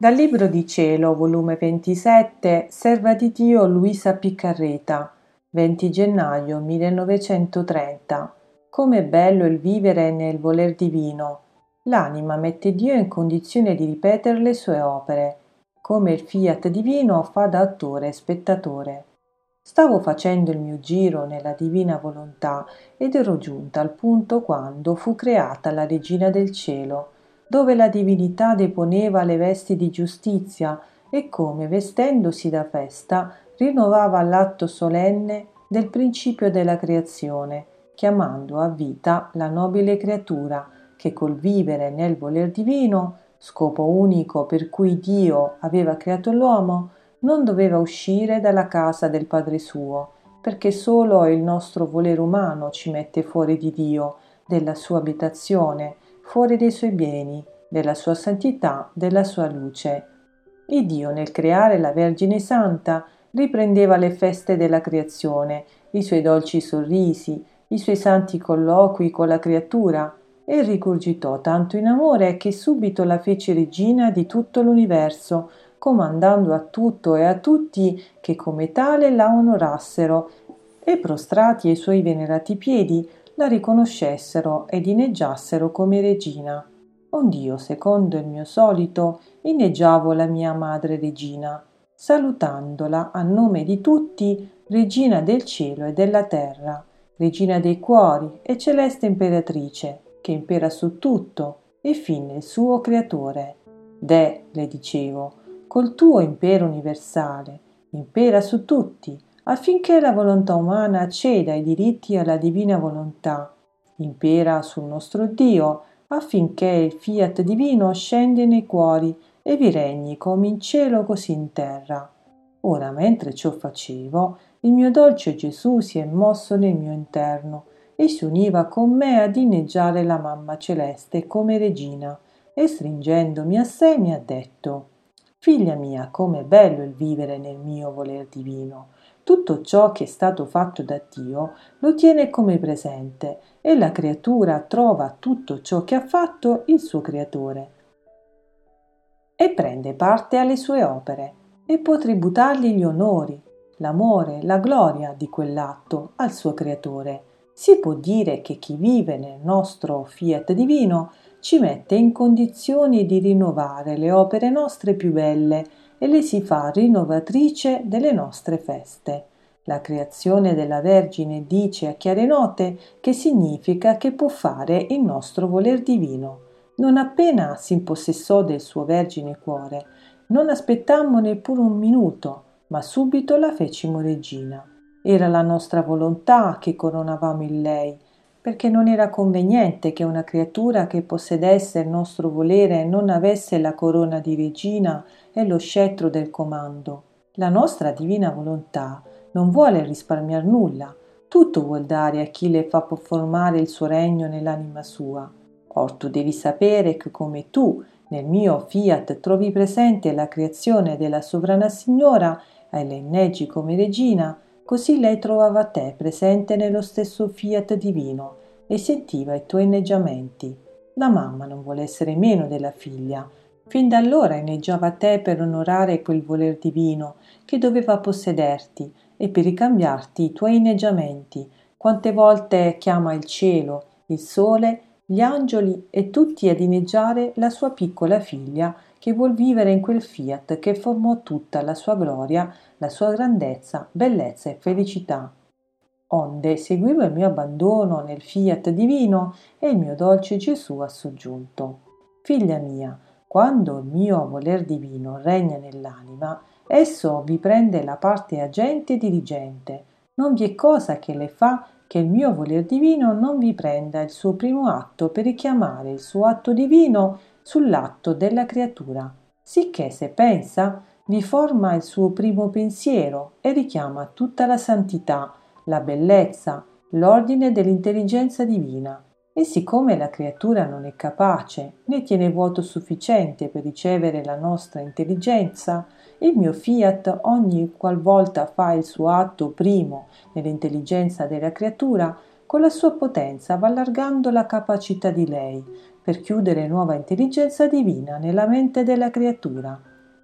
Dal Libro di Cielo, volume 27, Serva di Dio Luisa Piccarreta, 20 gennaio 1930. Come è bello il vivere nel voler divino. L'anima mette Dio in condizione di ripetere le sue opere, come il fiat divino fa da attore e spettatore. Stavo facendo il mio giro nella divina volontà ed ero giunta al punto quando fu creata la regina del cielo dove la divinità deponeva le vesti di giustizia e come, vestendosi da festa, rinnovava l'atto solenne del principio della creazione, chiamando a vita la nobile creatura che col vivere nel voler divino, scopo unico per cui Dio aveva creato l'uomo, non doveva uscire dalla casa del Padre suo, perché solo il nostro volere umano ci mette fuori di Dio, della sua abitazione, fuori dei suoi beni, della sua santità, della sua luce. Il Dio nel creare la Vergine Santa riprendeva le feste della creazione, i suoi dolci sorrisi, i suoi santi colloqui con la creatura e rigurgitò tanto in amore che subito la fece regina di tutto l'universo, comandando a tutto e a tutti che come tale la onorassero e prostrati ai suoi venerati piedi la riconoscessero ed inneggiassero come regina. Ond'io, secondo il mio solito, inneggiavo la mia madre regina, salutandola a nome di tutti, regina del cielo e della terra, regina dei cuori e celeste imperatrice, che impera su tutto e fin il suo creatore. De, le dicevo, col tuo impero universale, impera su tutti, affinché la volontà umana ceda i diritti alla divina volontà, impera sul nostro Dio, affinché il fiat divino scende nei cuori e vi regni come in cielo così in terra. Ora, mentre ciò facevo, il mio dolce Gesù si è mosso nel mio interno e si univa con me ad inneggiare la mamma celeste come regina, e stringendomi a sé mi ha detto Figlia mia, com'è bello il vivere nel mio voler divino. Tutto ciò che è stato fatto da Dio lo tiene come presente e la creatura trova tutto ciò che ha fatto il suo creatore e prende parte alle sue opere e può tributargli gli onori, l'amore, la gloria di quell'atto al suo creatore. Si può dire che chi vive nel nostro fiat divino ci mette in condizioni di rinnovare le opere nostre più belle e le si fa rinnovatrice delle nostre feste. La creazione della Vergine dice a chiare note che significa che può fare il nostro voler divino. Non appena si impossessò del suo vergine cuore, non aspettammo neppure un minuto, ma subito la fecimo regina. Era la nostra volontà che coronavamo in lei, perché non era conveniente che una creatura che possedesse il nostro volere non avesse la corona di regina e lo scettro del comando. La nostra divina volontà non vuole risparmiar nulla, tutto vuol dare a chi le fa formare il suo regno nell'anima sua. Or tu devi sapere che come tu nel mio fiat trovi presente la creazione della sovrana signora e le inneggi come regina, così lei trovava te presente nello stesso fiat divino e sentiva i tuoi inneggiamenti. La mamma non vuole essere meno della figlia. Fin da allora inneggiava te per onorare quel voler divino che doveva possederti e per ricambiarti i tuoi inneggiamenti. Quante volte chiama il cielo, il sole, gli angeli e tutti ad inneggiare la sua piccola figlia che vuol vivere in quel fiat che formò tutta la sua gloria la sua grandezza, bellezza e felicità. Onde seguivo il mio abbandono nel fiat divino e il mio dolce Gesù ha soggiunto. Figlia mia, quando il mio voler divino regna nell'anima, esso vi prende la parte agente e dirigente. Non vi è cosa che le fa che il mio voler divino non vi prenda il suo primo atto per richiamare il suo atto divino sull'atto della creatura, sicché se pensa vi forma il suo primo pensiero e richiama tutta la santità, la bellezza, l'ordine dell'intelligenza divina. E siccome la creatura non è capace né tiene vuoto sufficiente per ricevere la nostra intelligenza, il mio fiat ogni qualvolta fa il suo atto primo nell'intelligenza della creatura, con la sua potenza va allargando la capacità di lei per chiudere nuova intelligenza divina nella mente della creatura.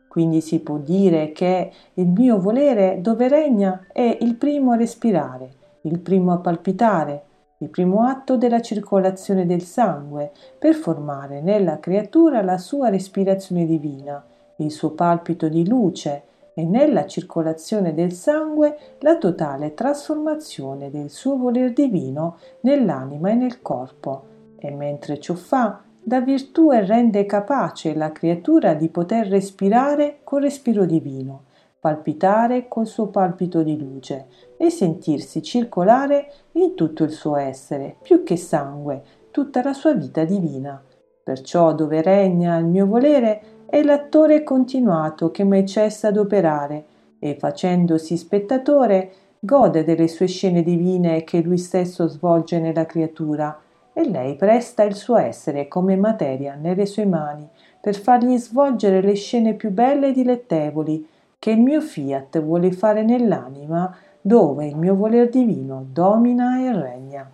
Quindi si può dire che il mio volere dove regna è il primo a respirare, il primo a palpitare, il primo atto della circolazione del sangue per formare nella creatura la sua respirazione divina, il suo palpito di luce e nella circolazione del sangue la totale trasformazione del suo voler divino nell'anima e nel corpo. E mentre ciò fa, dà virtù e rende capace la creatura di poter respirare col respiro divino, palpitare col suo palpito di luce e sentirsi circolare in tutto il suo essere, più che sangue, tutta la sua vita divina. Perciò dove regna il mio volere è l'attore continuato che mai cessa d'operare e facendosi spettatore gode delle sue scene divine che lui stesso svolge nella creatura e lei presta il suo essere come materia nelle sue mani per fargli svolgere le scene più belle e dilettevoli che il mio fiat vuole fare nell'anima dove il mio voler divino domina e regna.